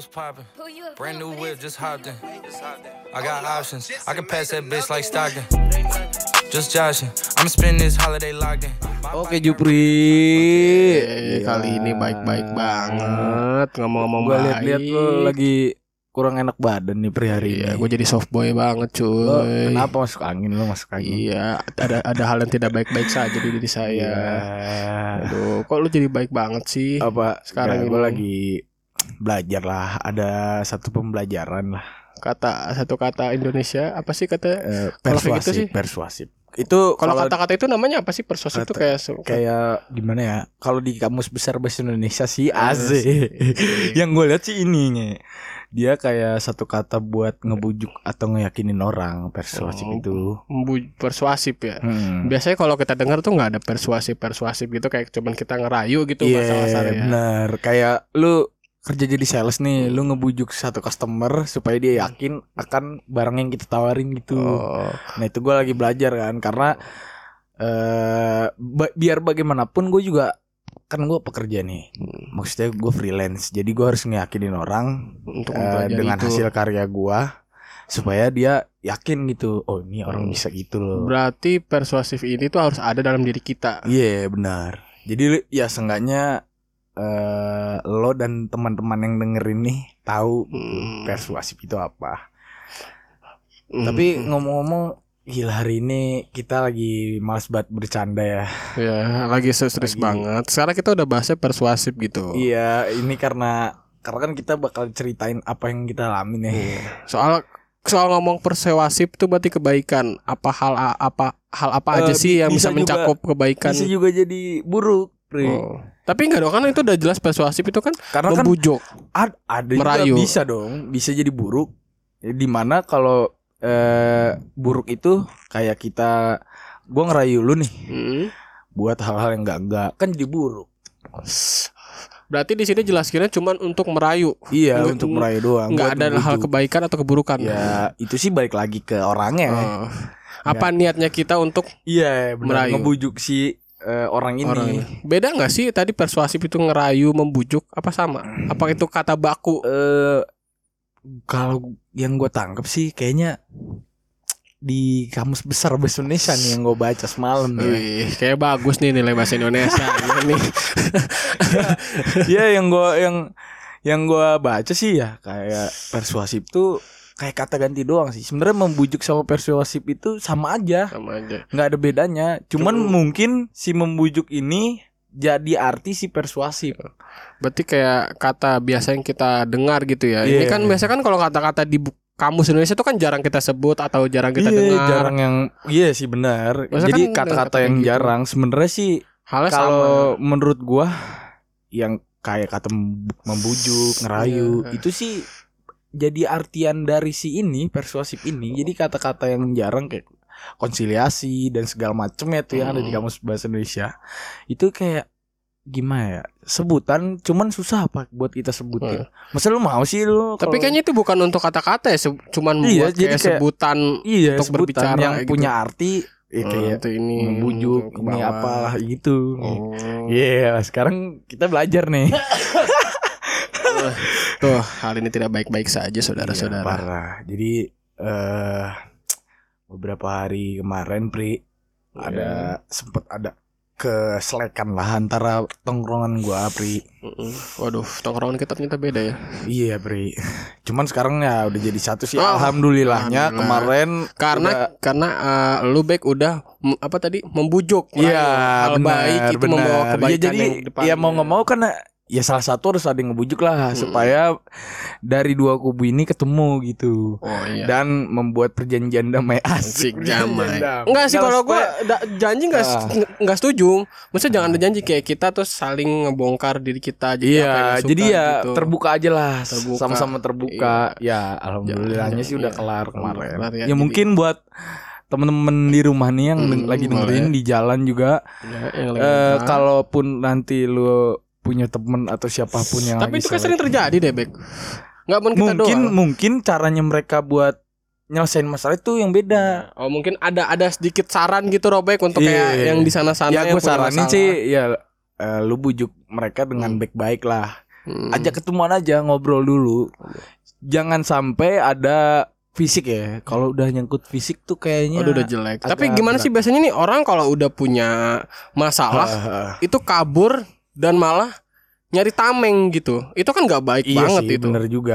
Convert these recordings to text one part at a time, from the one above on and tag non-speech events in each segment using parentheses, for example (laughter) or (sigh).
What's poppin'? Brand new whip, just hopped in. I got options. I can pass that bitch like Stockton. Just joshing. I'm spend this holiday locked in. Oke Jupri Eh, kali ini baik-baik banget ngomong-ngomong Gue liat-liat lo lagi kurang enak badan nih Pri hari Iya, ini gue jadi soft boy banget cuy. Lo kenapa masuk angin lo masuk angin Iya, ada ada hal yang tidak baik-baik saja di diri saya. Iya. Aduh, kok lu jadi baik banget sih? Apa Sekarang sekarang gue ini. lagi belajar lah Ada satu pembelajaran lah Kata satu kata Indonesia apa sih kata? Kalau kayak gitu Persuasif sih. Persuasif Itu Kalau kata-kata itu namanya apa sih? Persuasif itu kayak kayak gimana ya kalau di kamus besar bahasa Indonesia sih Asik. asik (laughs) yang gue lihat sih ininya dia kayak satu kata buat ngebujuk atau ngeyakinin orang persuasif Oh. itu persuasif ya. Hmm. Biasanya kalau kita dengar tuh nggak ada persuasif persuasif gitu kayak cuman kita ngerayu gitu Iya bahasa kasarnya. bener Kayak lu kerja jadi sales nih Lu ngebujuk satu customer Supaya dia yakin akan barang yang kita tawarin gitu Oh, Nah itu gue lagi belajar kan Karena eh ba- Biar bagaimanapun gue juga Kan gue pekerja nih Maksudnya gue freelance Jadi gue harus ngeyakinin orang untuk mempelajari Dengan itu. hasil karya gue Supaya dia yakin gitu Oh ini orang Hmm. bisa gitu loh Berarti persuasif ini tuh harus ada dalam diri kita. Iya benar. Jadi ya seenggaknya eh lo dan teman-teman yang dengerin nih tahu Hmm. persuasif itu apa. Hmm. Tapi ngomong-ngomong, gila hari ini kita lagi males banget bercanda ya. ya lagi serius banget. Sekarang kita udah bahasnya persuasif gitu. Iya, ini karena karena kan kita bakal ceritain apa yang kita alamin ya. Soal soal ngomong persuasif itu berarti kebaikan. Apa hal apa hal apa aja Eh, sih yang bisa bisa, juga- mencakup kebaikan? Bisa juga jadi buruk, Pri. Oh. Tapi enggak dong kan itu udah jelas persuasif itu kan Karena kan membujuk. ad- ada juga Merayu. bisa dong, bisa jadi buruk. Di mana kalau eh buruk itu kayak kita gua ngerayu lu nih Hmm. buat hal-hal yang enggak-enggak kan jadi buruk. Berarti di sini jelaskannya cuman untuk merayu. Iya, Nggak- untuk merayu doang. Enggak ada hal kebaikan atau keburukan. Ya, itu sih balik lagi ke orangnya. Oh. Apa niatnya kita untuk Iya, benar. Merayu. Ngebujuk si eh, orang ini. orang beda nggak sih tadi persuasif itu ngerayu membujuk apa sama apa itu kata baku Eh kalau yang gue tangkap sih kayaknya di kamus besar bahasa Indonesia nih yang gue baca semalam ya. Kayak bagus nih nilai bahasa Indonesia (laughs) Iya nih Iya yang gue yang yang gue baca sih ya kayak persuasif tuh kayak kata ganti doang sih. Sebenarnya membujuk sama persuasif itu sama aja, sama aja nggak ada bedanya. Cuman Cuma- mungkin si membujuk ini jadi arti si persuasif. berarti kayak kata biasa yang kita dengar gitu ya ini Iya. kan biasa kan kalau kata-kata di kamus Indonesia tuh kan jarang kita sebut atau jarang kita Iya, dengar jarang yang iya sih benar. Masa Jadi kan kata-kata kayak yang gitu. jarang sebenarnya sih halnya kalau sama menurut gua yang kayak kata mem- membujuk, ngerayu Iya. itu sih jadi artian dari si ini persuasif ini. Jadi kata-kata yang jarang kayak konsiliasi dan segala macem ya tuh yang ada di Hmm. kamus bahasa Indonesia. Itu kayak gimana ya? Sebutan cuman susah apa buat kita sebutin. Masa lu mau sih lu tapi kayaknya itu bukan untuk kata-kata ya se- cuman Iya, buat jadi kayak kayak- sebutan iya untuk sebutan berbicara yang gitu. punya arti ya "Oh, kayak itu ini membujuk ini bawah." apalah gitu. Oh. Iya, sekarang kita belajar nih. (laughs) (laughs) Tuh, hal ini tidak baik-baik saja Iya, saudara-saudara. parah. Jadi eh beberapa hari kemarin Pri ada sempet ada keselekan lah antara tongkrongan gua Pri. Mm-mm. Waduh, tongkrongan kita ternyata beda ya. Iya Pri. Cuman sekarang ya udah jadi satu sih. Oh, Alhamdulillahnya alhamdulillah. kemarin Karena udah- karena eh, lu baik udah apa tadi membujuk. Iya, hal benar, baik itu benar. membawa kebaikan Ya, jadi yang depannya. ya mau nggak mau kan ya salah satu harus ada yang ngebujuk lah Hmm. supaya dari dua kubu ini ketemu gitu. Oh iya. Dan membuat perjanjian damai asik. Damai. Enggak sih kalau da- janji enggak enggak setuju. Maksudnya jangan ada janji kayak kita tuh saling ngebongkar diri kita jadi yang Iya, suka jadi ya gitu. terbuka aja lah, Terbuka. sama-sama terbuka. Ya, alhamdulillahnya sih udah Iya. kelar kemarin. Kelar ya, ya jadi- mungkin buat temen-temen di rumah nih yang Hmm, lagi dengerin boleh. di jalan juga, Ya, yang lagi eh nonton. kalaupun nanti lu punya temen atau siapa pun yang Tapi itu kan sering terjadi deh, Bek. Kita mungkin doang. mungkin caranya mereka buat nyelesain masalah itu yang beda. Oh mungkin ada ada sedikit saran gitu Robek untuk Iya. kayak yang di sana-sana ya gue saranin masalah. sih ya eh, lu bujuk mereka dengan Hmm. baik-baik lah. Hmm. ajak ketemuan aja ngobrol dulu jangan sampai ada fisik ya kalau udah nyangkut fisik tuh kayaknya Waduh, udah jelek. Tapi gimana berat. sih biasanya nih orang kalau udah punya masalah Ah, itu kabur dan malah nyari tameng gitu. Itu kan nggak baik iya banget sih itu. bener juga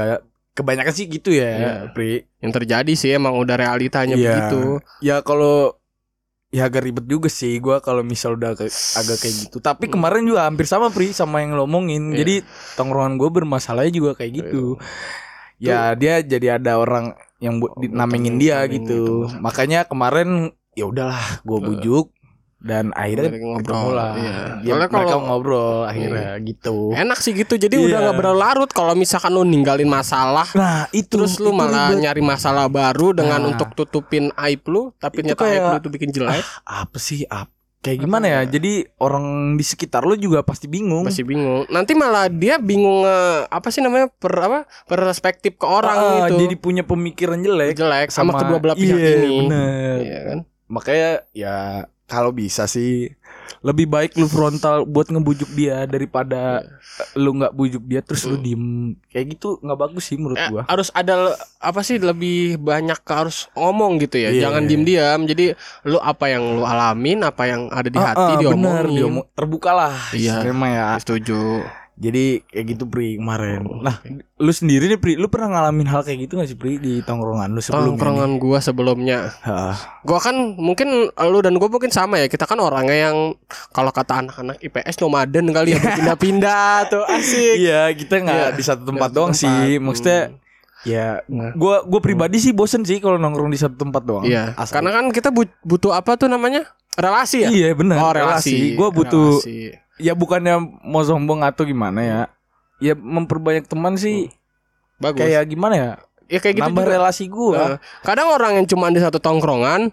kebanyakan sih gitu ya Iya. Pri Yang terjadi sih emang udah realitanya Iya. begitu. ya kalau ya agak ribet juga sih gua kalau misal udah ke- agak kayak gitu tapi kemarin juga hampir sama Pri sama yang lo omongin Hmm. Iya. jadi tongkrongan gue bermasalahnya juga kayak gitu ya dia jadi ada orang yang bu- Oh, namengin dia gitu gitu. makanya kemarin ya udahlah gue bujuk dan akhirnya Akhirnya ngobrol, lah iya. Dia- Soalnya mereka kalau- ngobrol akhirnya gitu Enak sih gitu. Jadi Iya. udah nggak berlarut kalau misalkan lu ninggalin masalah nah itu Terus lu itu malah ribet. nyari masalah baru dengan Nah. untuk tutupin aib lu, tapi Itu ternyata aib kayak- lu itu bikin jelek, apa sih apa kayak gimana ya jadi orang di sekitar lu juga pasti bingung masih bingung. Nanti malah dia bingung eh, apa sih namanya per apa perspektif ke orang Ah, gitu. jadi punya pemikiran jelek jelek sama, kedua belah pihak Iya, ini. bener. Iya kan? makanya ya kalau bisa sih lebih baik lu frontal buat ngebujuk dia daripada Iya. lu nggak bujuk dia terus lu Hmm. diem kayak gitu nggak bagus sih menurut Eh, gua harus ada apa sih lebih banyak harus ngomong gitu ya. Iya. Jangan diem-diam. Jadi lu apa yang lu alamin, apa yang ada di Ah, hati ah, diomongin. bener, diomong- terbuka lah Iya. ya Setuju. Jadi kayak gitu Pri kemarin Oh, nah lu sendiri nih Pri lu pernah ngalamin hal kayak gitu gak sih Pri di tongkrongan lu sebelumnya Tongkrongan gua sebelumnya nih? Hah. Gua kan mungkin lu dan gua mungkin sama ya. Kita kan orangnya yang kalau kata anak-anak IPS nomaden kali ya berpindah-pindah (laughs) tuh asik. iya kita nggak Iya, di satu tempat Di doang tempat. sih maksudnya Hmm. ya Nah. gua gua pribadi sih bosen sih kalau nongkrong di satu tempat doang Iya, Asli. karena kan kita but- butuh apa tuh namanya? Relasi ya? iya benar Oh, relasi. gua butuh Relasi. Ya bukannya mau sombong atau gimana ya ya memperbanyak teman sih Bagus. kayak gimana ya ya kayak gitu nambah juga. relasi gua Nah, kadang orang yang cuma di satu tongkrongan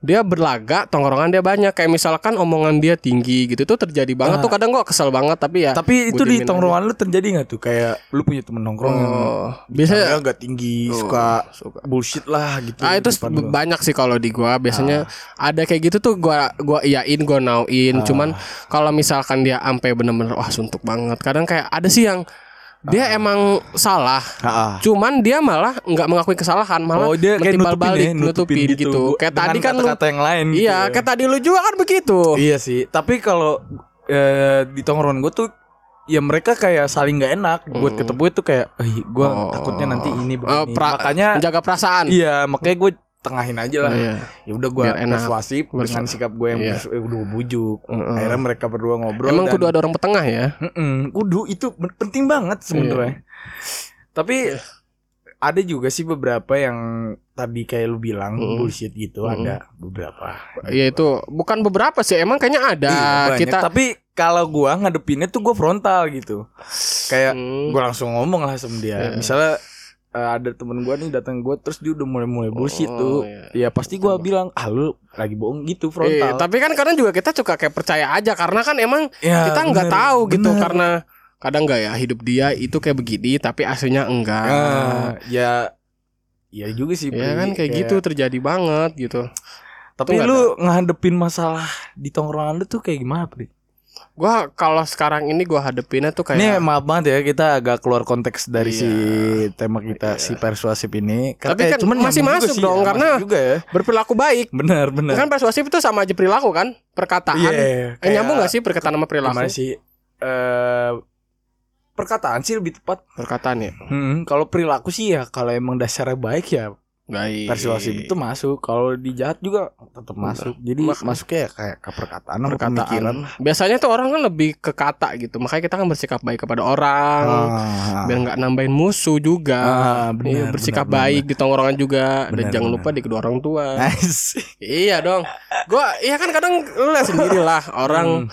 dia berlaga tongkrongan dia banyak kayak misalkan omongan dia tinggi gitu tuh terjadi banget Ah. tuh kadang gua kesel banget tapi ya tapi itu di tongkrongan lu terjadi nggak tuh kayak lu punya temen nongkrong yang oh, biasanya biasanya agak tinggi Oh, suka suka. bullshit lah gitu Ah itu depan lu. banyak sih kalau di gua biasanya ada kayak gitu tuh gua gua iyain gua nauin Ah. cuman kalau misalkan dia ampe bener-bener wah suntuk banget kadang kayak ada sih yang dia Ah. emang salah Ha-ha. cuman dia malah nggak mengakui kesalahan malah Oh dia kayak nutupin balik ya, nutupin, gitu. kayak Dengan tadi kan lu kata-kata yang lain gitu iya ya. kayak tadi lu juga kan begitu Iya sih, tapi kalau eh, di tongkrongan gue tuh ya mereka kayak saling nggak enak buat Hmm. ketemu itu kayak, eh gue Oh. takutnya nanti ini begini. pra- makanya menjaga perasaan iya makanya gue tengahin aja lah. Iya. Ya udah gue persuasif dengan sikap gue yang Iya. eh, udah bujuk. Heeh. Akhirnya mereka berdua ngobrol. emang dan- kudu ada orang petengah ya Mm-mm, kudu itu penting banget sebenarnya. Tapi ada juga sih beberapa yang tadi kayak lu bilang Mm. bullshit gitu Mm. ada beberapa. Iya itu bukan beberapa sih emang kayaknya ada Iya, kita tapi kalau gua ngadepinnya tuh gua frontal gitu. Kayak Hmm. gua langsung ngomong lah sama dia. Iya. Misalnya eh, ada temen gua nih datang gua terus dia udah mulai-mulai bullshit Oh, tuh. iya. Ya pasti gua bilang, "Ah lu lagi bohong gitu frontal." tapi kan kadang juga kita suka kayak percaya aja karena kan emang Ya, kita nggak bener, tahu gitu bener. karena kadang nggak ya hidup dia itu kayak begini tapi aslinya enggak. Ah, ya ya juga sih. ya kan kayak gitu terjadi banget gitu. Tapi lu ngadepin masalah di tongkrongan lu tuh kayak gimana, Pri? Gua kalau sekarang ini gua hadepinnya tuh Ini kayak maaf banget ya kita agak keluar konteks dari Iya. si tema kita si persuasif ini. Tapi Eh, kan cuman masih masuk sih, dong, ya, karena- juga ya. berperilaku baik. Benar, benar. Kan persuasif itu sama aja perilaku kan? Perkataan. Iya, Eh, kayak nyambung gak sih perkataan sama perilaku? Gimana sih? Eh perkataan sih lebih tepat. Perkataan ya. Hmm, kalau perilaku sih ya kalau emang dasarnya baik ya Baik. persuasif itu masuk. Kalau di jahat juga tetap masuk. Jadi Mak- masuknya ya kayak ke perkataan perkataan. pemikiran. Biasanya tuh orang kan lebih ke kata gitu. Makanya kita kan bersikap baik kepada orang. Ah, Biar nggak nambahin musuh juga. Ah, Iya, benar, bersikap benar, baik di tongkrongan juga. Dan Benar, jangan lupa di kedua orang tua. Nice. iya dong. Gua iya kan kadang lu sendiri lah orang Hmm.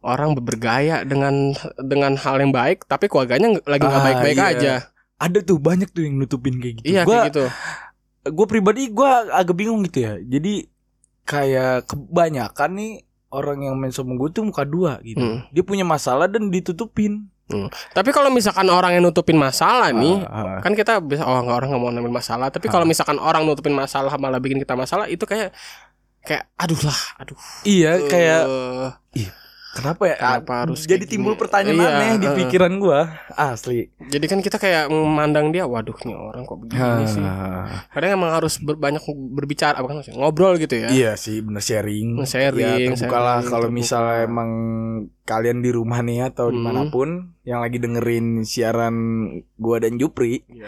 orang bergaya dengan dengan hal yang baik tapi keluarganya lagi nggak Ah, baik-baik iya. aja. Ada tuh banyak tuh yang nutupin kayak gitu. Iya Gua- kayak gitu. Gue pribadi gue agak bingung gitu ya jadi kayak kebanyakan nih orang yang main sama gue tuh muka dua gitu Hmm. dia punya masalah dan ditutupin Tapi kalau misalkan orang yang nutupin masalah nih, Ah, ah. kan kita bisa oh nggak orang nggak mau ngambil masalah. Tapi kalau misalkan orang nutupin masalah malah bikin kita masalah, itu kayak kayak aduh lah, aduh. iya kayak Ih. Kenapa ya? Kenapa Ah, harus jadi timbul gini? pertanyaan Iya, aneh di pikiran gua. Asli. Jadi kan kita kayak memandang dia, waduh nih orang kok begini sih. Ah, Kadang emang harus ber- banyak berbicara apa kan ngobrol gitu ya. Iya sih bener sharing. Sharing, Ya, terbukalah kalau misalnya emang kalian di rumah nih atau Hmm. di mana pun yang lagi dengerin siaran gua dan Jupri, Iya.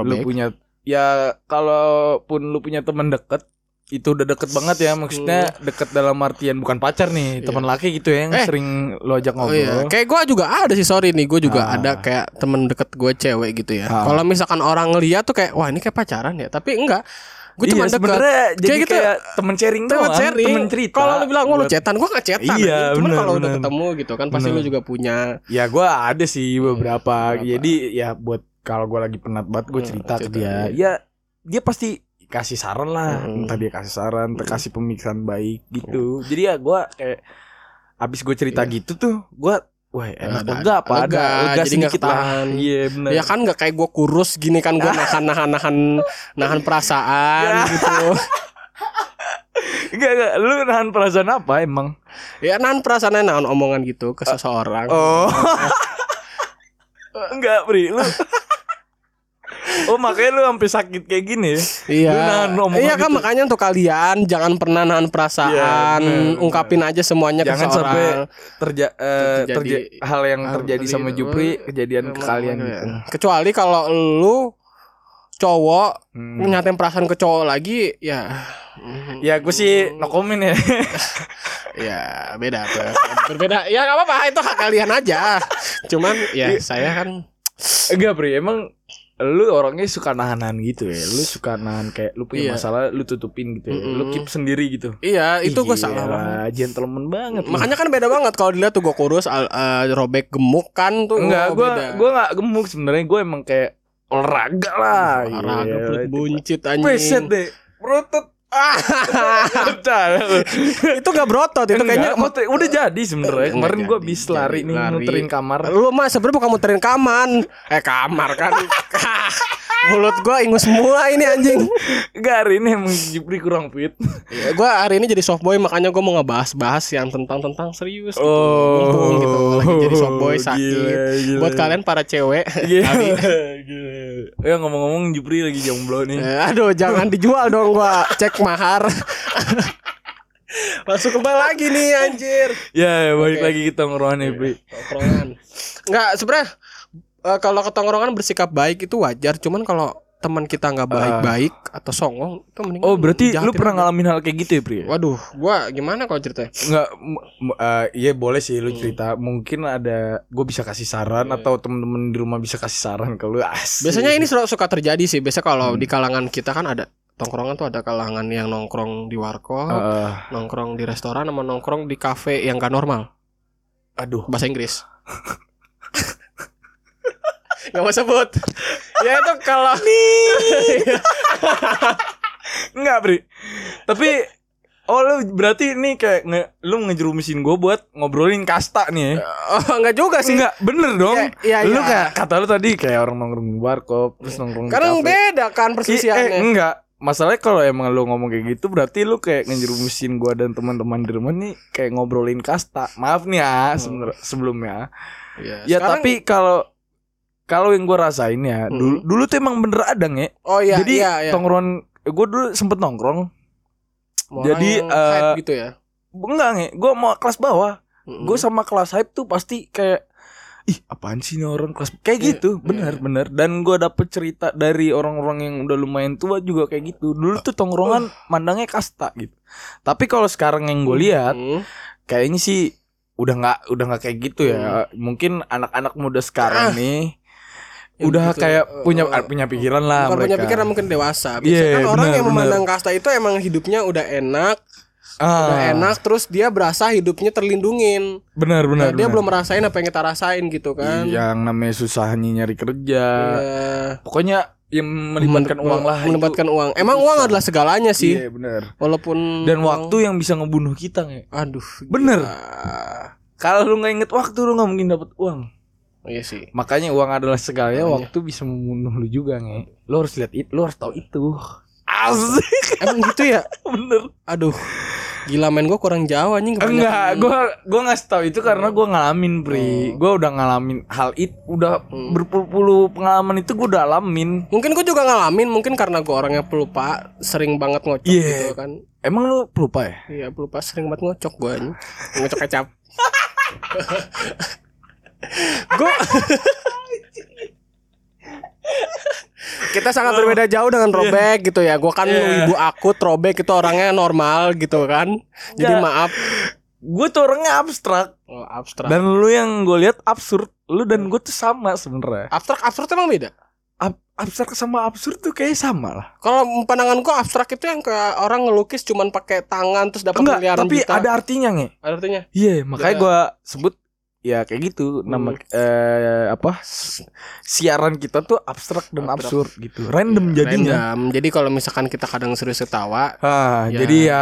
lu punya ya kalaupun lu punya teman deket itu udah deket banget ya maksudnya deket dalam artian bukan pacar nih Iya. teman laki gitu ya yang Eh. sering lo ajak Oh ngobrol iya, kayak gue juga ada sih sorry nih, gue juga Ah. ada kayak temen deket gue cewek gitu ya. Ah. Kalau misalkan orang ngeliat tuh kayak wah ini kayak pacaran ya, tapi enggak. Gue cuma iya, deket. jadi Kayak gitu. kayak temen sharing Temen doang sharing. temen cerita Kalau lu bilang "Oh, lu Buat- cetan, gue gak cetan. Iya, anjing. Cuman kalau udah ketemu gitu kan pasti Bener. lu juga punya. Ya gue ada sih beberapa. beberapa. Jadi ya buat kalau gue lagi penat banget gue Hmm, cerita ke cerita, dia. Ya dia pasti kasih saran lah. Hmm. Entah dia kasih saran, entah Hmm. kasih pemikiran baik gitu. Jadi ya gue kayak abis gue cerita Iya. gitu tuh gue Wah enak Ada- lega apa ada lega, jadi sedikit lah. Iya benar Ya kan nggak kayak gue kurus gini kan gue (laughs) nahan nahan nahan nahan perasaan Ya. gitu. (laughs) Enggak enggak Lu nahan perasaan apa emang Ya nahan perasaan nahan omongan gitu ke seseorang. Oh (laughs) Enggak Pri Lu Oh makanya lu sampai sakit kayak gini ya Iya. Iya kan gitu. makanya untuk kalian jangan pernah nahan perasaan, Iya, bener, ungkapin aja semuanya Jangan ke seorang. sampai terja eh, Terjadi- terja- hal yang hal terjadi sama Jupri kejadian ke kalian gitu. ya. Kecuali kalau lu cowok Hmm. nyatain perasaan ke cowok lagi ya Ya gue sih no comment ya. (laughs) ya beda. Berbeda. Ya nggak apa-apa itu hak kalian aja. Cuman ya saya kan Enggak Pri, emang lu orangnya suka nahan-nahan gitu ya. Lu suka nahan kayak lu punya Iya. masalah lu tutupin gitu ya. Lu Mm-mm. keep sendiri gitu. iya itu gue salah. banget. Gentleman banget. lu. Makanya kan beda banget kalau dilihat tuh gue kurus, al- eh, robek gemuk kan tuh. enggak, oh, gua enggak gemuk sebenarnya. Gue emang kayak olahraga lah. olahraga Gila. perut buncit anjing. Deh. Perutut. (laughs) Ah, itu gak berotot itu kayaknya udah jadi sebenarnya. Kemarin habis jadi lari nih muterin kamar. Lu mah sebenarnya bukan muterin kaman Eh kamar kan (laughs) Mulut gua ingus semua ini anjing Enggak hari ini emang Jupri kurang fit. ya, Gua hari ini jadi softboy makanya gua mau ngebahas-bahas yang tentang-tentang serius gitu Oh. Mumpung gitu Lagi jadi softboy sakit Gila, gila. Buat kalian para cewek (laughs) Gila, gila. Ya ngomong-ngomong Jupri lagi jomblo nih. Eh, Aduh jangan dijual dong gua Cek mahar (laughs) Masuk kembali lagi nih anjir Ya, ya, balik Oke. lagi kita ngorohan nih, Pri. Tongkrongan Enggak sebenarnya eh, Kalau ketongkrongan bersikap baik itu wajar Cuman kalau teman kita nggak baik-baik atau songong itu mending Oh, berarti lu pernah ngalamin hal kayak gitu ya, Pri? Waduh, gua gimana kalau ceritanya? Enggak, eh, iya boleh sih lu cerita. Mungkin ada gue bisa kasih saran Iya. atau temen-temen di rumah bisa kasih saran ke lu. Asik. Biasanya ini selalu suka terjadi sih. Biasa kalau Hmm. di kalangan kita kan ada tongkrongan tuh ada kalangan yang nongkrong di warkop, Eh, nongkrong di restoran, sama nongkrong di kafe yang gak normal. aduh. Bahasa Inggris. (laughs) Gak mau sebut. ya itu kalau Enggak, Pri. Tapi Oh lu berarti ini kayak nge, lu ngejerumusin gue buat ngobrolin kasta nih ya? oh enggak juga sih. Enggak, bener dong. Iya, iya, lu iya. kayak kata lu tadi kayak orang nongkrong di warkop, terus nongkrong di Karena beda kan eh, persisiannya. enggak. Masalahnya kalau emang lu ngomong kayak gitu berarti lu kayak ngejerumusin gua dan teman-teman di rumah nih kayak ngobrolin kasta. Maaf nih ya sebener- sebelumnya. Iya, Ya sekarang- tapi kalau kalau yang gua rasain ya, Hmm. dulu, dulu tuh emang bener ada nge. Oh iya, Jadi iya, iya. tongkrongan gua dulu sempet nongkrong. Mau jadi, eh, gitu ya. Enggak nge, gua mau kelas bawah. Mm-mm. Gue sama kelas hype tuh pasti kayak ih apaan sih nih orang kelas kayak Iya, gitu iya, bener iya. bener dan gue dapet cerita dari orang-orang yang udah lumayan tua juga kayak gitu dulu tuh tongkrongan mandangnya kasta gitu tapi kalau sekarang yang gue lihat Mm. kayaknya sih udah nggak udah nggak kayak gitu ya mungkin anak-anak muda sekarang Ah. nih Ya udah begitu. kayak Eh, punya eh, punya pikiran lah Bukan punya mereka pikiran mungkin dewasa. Biasanya Iya, kan orang yang memandang kasta itu emang hidupnya udah enak, ah, udah enak terus dia berasa hidupnya terlindungin. benar benar Nah, dia benar. belum merasain apa yang kita rasain gitu kan. yang namanya susahnya nyari kerja Iya. pokoknya yang melibatkan Men- uang lah itu. melibatkan uang. Emang uang susah. adalah segalanya sih. Iya benar. Walaupun Dan uang- waktu yang bisa ngebunuh kita nge. aduh. Bener. Kalau lu nggak inget waktu lu nggak mungkin dapat uang. Oh, iya sih. Makanya uang adalah segalanya. Makanya. Waktu bisa membunuh lu juga nge. Lu harus lihat itu. Lu harus tahu itu. Asik. (laughs) Emang gitu ya? Bener. Aduh. Gila men gue kurang jauh anjing. Enggak, gua gua ngasih tahu itu karena gua ngalamin, Pri. Gua udah ngalamin hal itu, udah berpuluh-puluh pengalaman itu gua udah alamin. Mungkin gue juga ngalamin, mungkin karena gue orangnya pelupa, sering banget ngocok Iya. gitu kan. Emang lu pelupa ya? Iya pelupa sering banget ngocok gue. Ngocok kecap. (laughs) gue kita sangat berbeda jauh dengan Robek gitu ya. Gue kan Iya. ibu akut, Robek itu orangnya normal gitu kan. Jadi Nggak. maaf. Gue tuh orangnya abstrak Oh, abstrak. dan lu yang gue lihat absurd. Lu dan gue tuh sama sebenarnya. abstrak abstrak emang beda. Ab- abstrak sama absurd tuh kayak sama lah. Kalau pandangan gue abstrak itu yang kayak orang ngelukis cuman pakai tangan terus dapat miliaran tapi juta. ada artinya nge. Ada artinya. Iya, makanya Ya. gua sebut ya kayak gitu nama eh apa siaran kita tuh abstrak dan absurd gitu. Random jadinya. Random. Jadi kalau misalkan kita kadang serius ketawa, Ah, Ya. jadi ya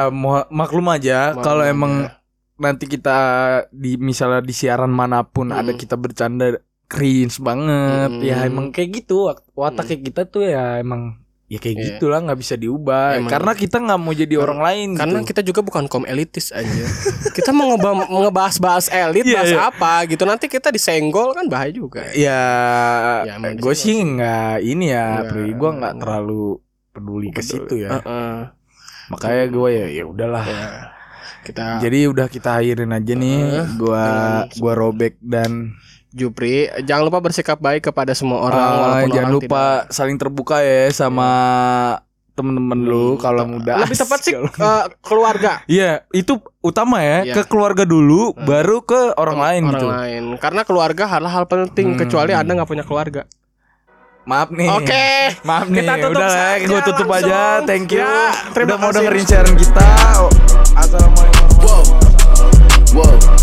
maklum aja kalau emang nanti kita di misalnya di siaran mana pun Mm. ada kita bercanda cringe banget. Mm. Ya emang kayak gitu wat- watak Mm. kayak kita tuh ya emang ya kayak Iya. gitulah nggak bisa diubah Emang. karena kita nggak mau jadi orang lain karena gitu. kita juga bukan kaum elitis aja. (laughs) kita mau ngeba- mau ngebahas-bahas elit, Iya, bahas iya. apa gitu. Nanti kita disenggol kan bahaya juga. Ya, Ya, gue sih nggak ini ya, Nggak. Pri. Gue nggak terlalu peduli ke situ ya. Heeh. Makanya gue ya, ya udahlah. Ya. Kita Jadi udah kita akhirin aja nih. Gua dengan- gua robek dan Jupri, jangan lupa bersikap baik kepada semua orang ah, walaupun jangan orang lupa saling terbuka ya sama temen-temen lu Hmm, kalau tidak. muda. Lebih tepat (laughs) sih Kalau- eh, keluarga. Iya, itu utama ya. Iya. Ke keluarga dulu, Hmm. baru ke orang lain orang gitu. lain. Karena keluarga hal-hal penting Hmm. kecuali Anda nggak punya keluarga. Maaf nih. Oke. Maaf nih, Kita tutup udah lah, saja gue tutup langsung. aja. Thank you. Ya, terima udah mau kasih. dengerin siaran kita. Assalamualaikum wabarakatuh. Whoa.